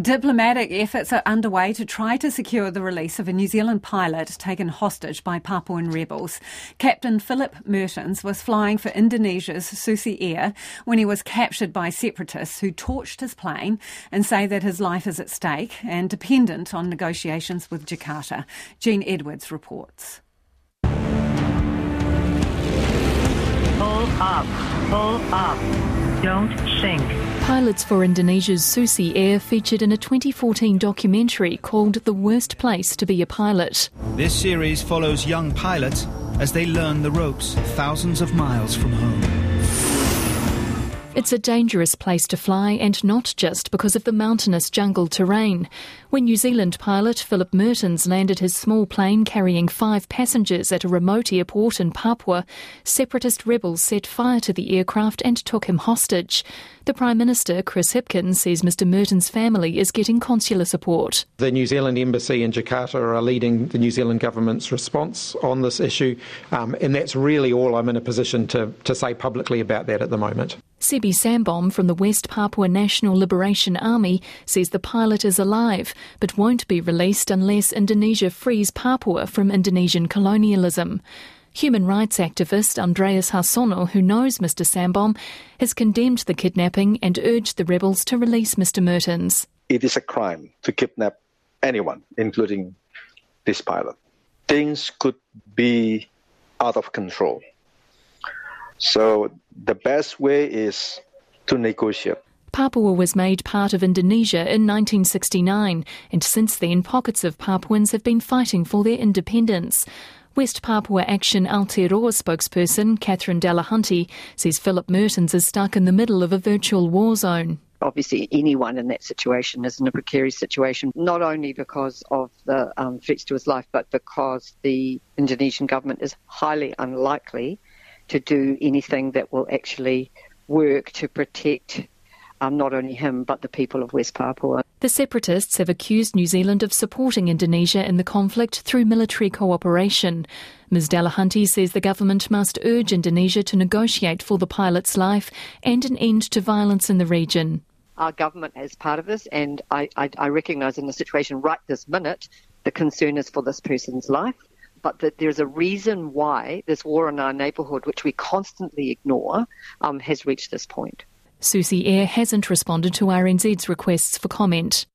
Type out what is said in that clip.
Diplomatic efforts are underway to try to secure the release of a New Zealand pilot taken hostage by Papuan rebels. Captain Phillip Mehrtens was flying for Indonesia's Susi Air when he was captured by separatists who torched his plane and say that his life is at stake and dependent on negotiations with Jakarta. Jean Edwards reports. Pull up, pull up, don't sink. Pilots for Indonesia's Susi Air featured in a 2014 documentary called The Worst Place to Be a Pilot. This series follows young pilots as they learn the ropes thousands of miles from home. It's a dangerous place to fly, and not just because of the mountainous jungle terrain. When New Zealand pilot Phillip Mehrtens landed his small plane carrying five passengers at a remote airport in Papua, separatist rebels set fire to the aircraft and took him hostage. The Prime Minister, Chris Hipkins, says Mr Mehrtens' family is getting consular support. The New Zealand Embassy in Jakarta are leading the New Zealand government's response on this issue, um, and that's really all I'm in a position to, to say publicly about that at the moment. Sebby Sambom from the West Papua National Liberation Army says the pilot is alive but won't be released unless Indonesia frees Papua from Indonesian colonialism. Human rights activist Andreas Harsono, who knows Mr Sambom, has condemned the kidnapping and urged the rebels to release Mr Mehrtens. It is a crime to kidnap anyone, including this pilot. Things could be out of control. So the best way is to negotiate. Papua was made part of Indonesia in 1969, and since then, pockets of Papuans have been fighting for their independence. West Papua Action Aotearoa spokesperson Catherine Delahunty says Phillip Mehrtens is stuck in the middle of a virtual war zone obviously anyone in that situation is in a precarious situation, not only because of the um, threats to his life, but because the Indonesian government is highly unlikely to do anything that will actually work to protect um, not only him but the people of West Papua. The separatists have accused New Zealand of supporting Indonesia in the conflict through military cooperation. Ms Delahunty says the government must urge Indonesia to negotiate for the pilot's life and an end to violence in the region. Our government is part of this, and I, I, I recognise in the situation right this minute the concern is for this person's life but that there's a reason why this war in our neighbourhood, which we constantly ignore, um, has reached this point. Susi Air hasn't responded to RNZ's requests for comment.